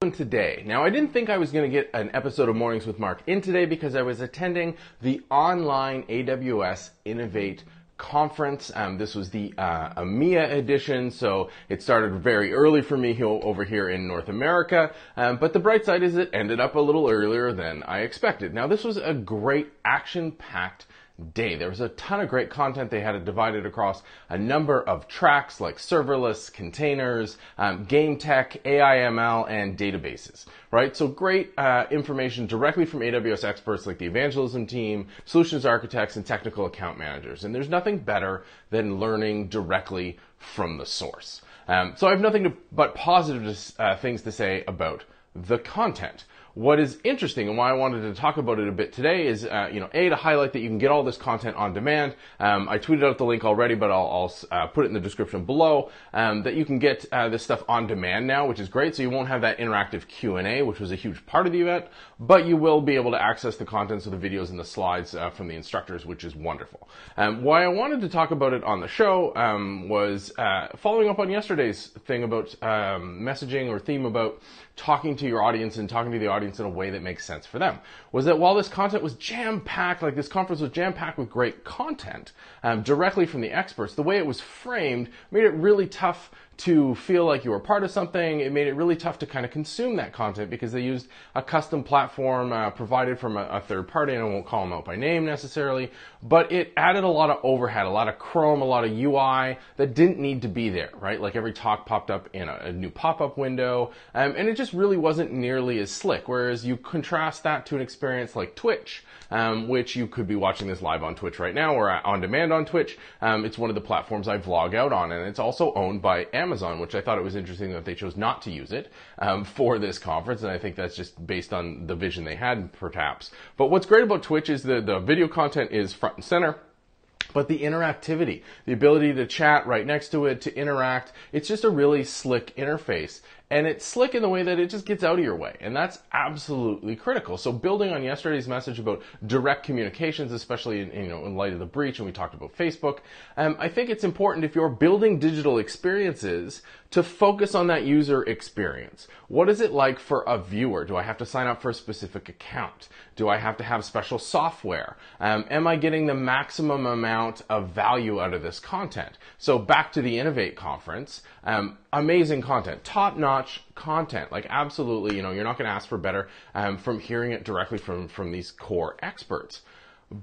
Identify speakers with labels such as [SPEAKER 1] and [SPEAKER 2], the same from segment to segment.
[SPEAKER 1] today. Now, I didn't think I was going to get an episode of Mornings with Mark in today because I was attending the online AWS Innovate conference. Um, this was the uh, EMEA edition, so it started very early for me over here in North America. Um, but the bright side is it ended up a little earlier than I expected. Now, this was a great action-packed day. There was a ton of great content. They had it divided across a number of tracks like serverless, containers, um, game tech, AIML, and databases, right? So great uh, information directly from AWS experts like the evangelism team, solutions architects, and technical account managers. And there's nothing better than learning directly from the source. Um, so I have nothing to, but positive uh, things to say about the content. What is interesting and why I wanted to talk about it a bit today is, uh, you know, A, to highlight that you can get all this content on demand. Um, I tweeted out the link already, but I'll, I'll uh, put it in the description below, um, that you can get uh, this stuff on demand now, which is great. So you won't have that interactive Q&A, which was a huge part of the event, but you will be able to access the contents of the videos and the slides uh, from the instructors, which is wonderful. Um, why I wanted to talk about it on the show um, was uh, following up on yesterday's thing about um, messaging or theme about talking to your audience and talking to the audience in a way that makes sense for them. Was that while this content was jam packed, like this conference was jam packed with great content um, directly from the experts, the way it was framed made it really tough to feel like you were part of something. It made it really tough to kind of consume that content because they used a custom platform uh, provided from a, a, third party, and I won't call them out by name necessarily, but it added a lot of overhead, a lot of Chrome, a lot of UI that didn't need to be there, right? Like every talk popped up in a, a new pop-up window, um, and it just really wasn't nearly as slick. Whereas you contrast that to an experience like Twitch, um, which you could be watching this live on Twitch right now or on demand on Twitch. Um, it's one of the platforms I vlog out on, and it's also owned by Amazon, which I thought it was interesting that they chose not to use it um, for this conference, and I think that's just based on the vision they had, perhaps. But what's great about Twitch is the, the video content is front and center. But the interactivity, the ability to chat right next to it, to interact, it's just a really slick interface and it's slick in the way that it just gets out of your way and that's absolutely critical. So building on yesterday's message about direct communications especially in, you know in light of the breach and we talked about facebook um, i think it's important if you're building digital experiences to focus on that user experience. What is it like for a viewer? Do i have to sign up for a specific account? Do i have to have special software? Um, am i getting the maximum amount of value out of this content? So back to the innovate conference um, amazing content top notch content. Like absolutely, you know, you're not going to ask for better um, from hearing it directly from from these core experts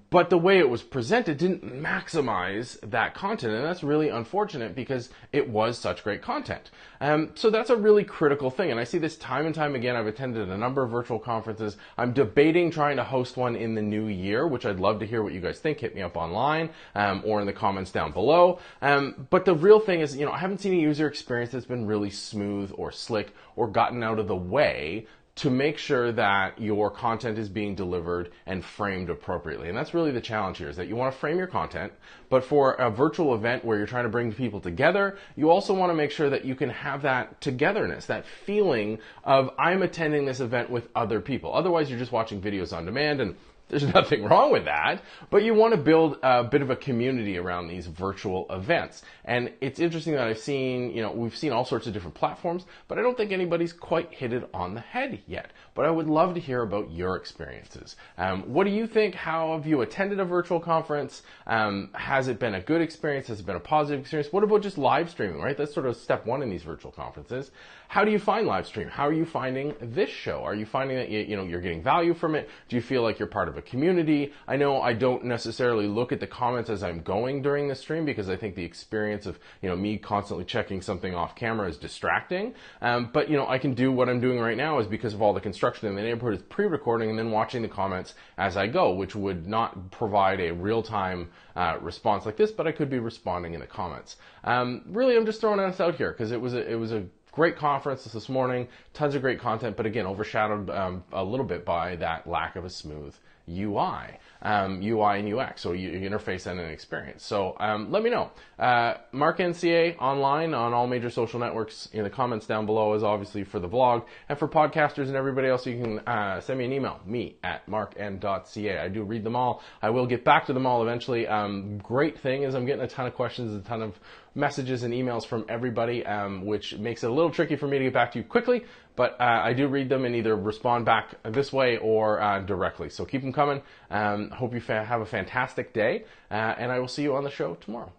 [SPEAKER 1] but the way it was presented didn't maximize that content, and that's really unfortunate because it was such great content. Um, so that's a really critical thing, and I see this time and time again. I've attended a number of virtual conferences. I'm debating trying to host one in the new year, which I'd love to hear what you guys think. Hit me up online um, or in the comments down below. Um, but the real thing is, you know, I haven't seen a user experience that's been really smooth or slick or gotten out of the way to make sure that your content is being delivered and framed appropriately. And that's really the challenge here is that you want to frame your content, but for a virtual event where you're trying to bring people together, you also want to make sure that you can have that togetherness, that feeling of I'm attending this event with other people. Otherwise, you're just watching videos on demand and there's nothing wrong with that, but you want to build a bit of a community around these virtual events. And it's interesting that I've seen, you know, we've seen all sorts of different platforms, but I don't think anybody's quite hit it on the head yet. But I would love to hear about your experiences. Um, what do you think? How have you attended a virtual conference? Um, has it been a good experience? Has it been a positive experience? What about just live streaming, right? That's sort of step one in these virtual conferences. How do you find live stream? How are you finding this show? Are you finding that you, you know, you're getting value from it? Do you feel like you're part of a community. I know I don't necessarily look at the comments as I'm going during the stream because I think the experience of you know me constantly checking something off camera is distracting. Um, but you know I can do what I'm doing right now is because of all the construction in the neighborhood is pre-recording and then watching the comments as I go, which would not provide a real-time uh, response like this, but I could be responding in the comments. Um, really, I'm just throwing this out here because it was a, it was a great conference this morning, tons of great content, but again, overshadowed um, a little bit by that lack of a smooth UI, um, UI and UX, so interface and an experience. So um, let me know. Uh, Mark NCA online on all major social networks. In the comments down below is obviously for the vlog, and for podcasters and everybody else, you can uh, send me an email, me at markn.ca. I do read them all. I will get back to them all eventually. Um, great thing is I'm getting a ton of questions, a ton of messages and emails from everybody, um, which makes it a little tricky for me to get back to you quickly. But uh, I do read them and either respond back this way or uh, directly. So keep them coming. Um, hope you fa- have a fantastic day, uh, and I will see you on the show tomorrow.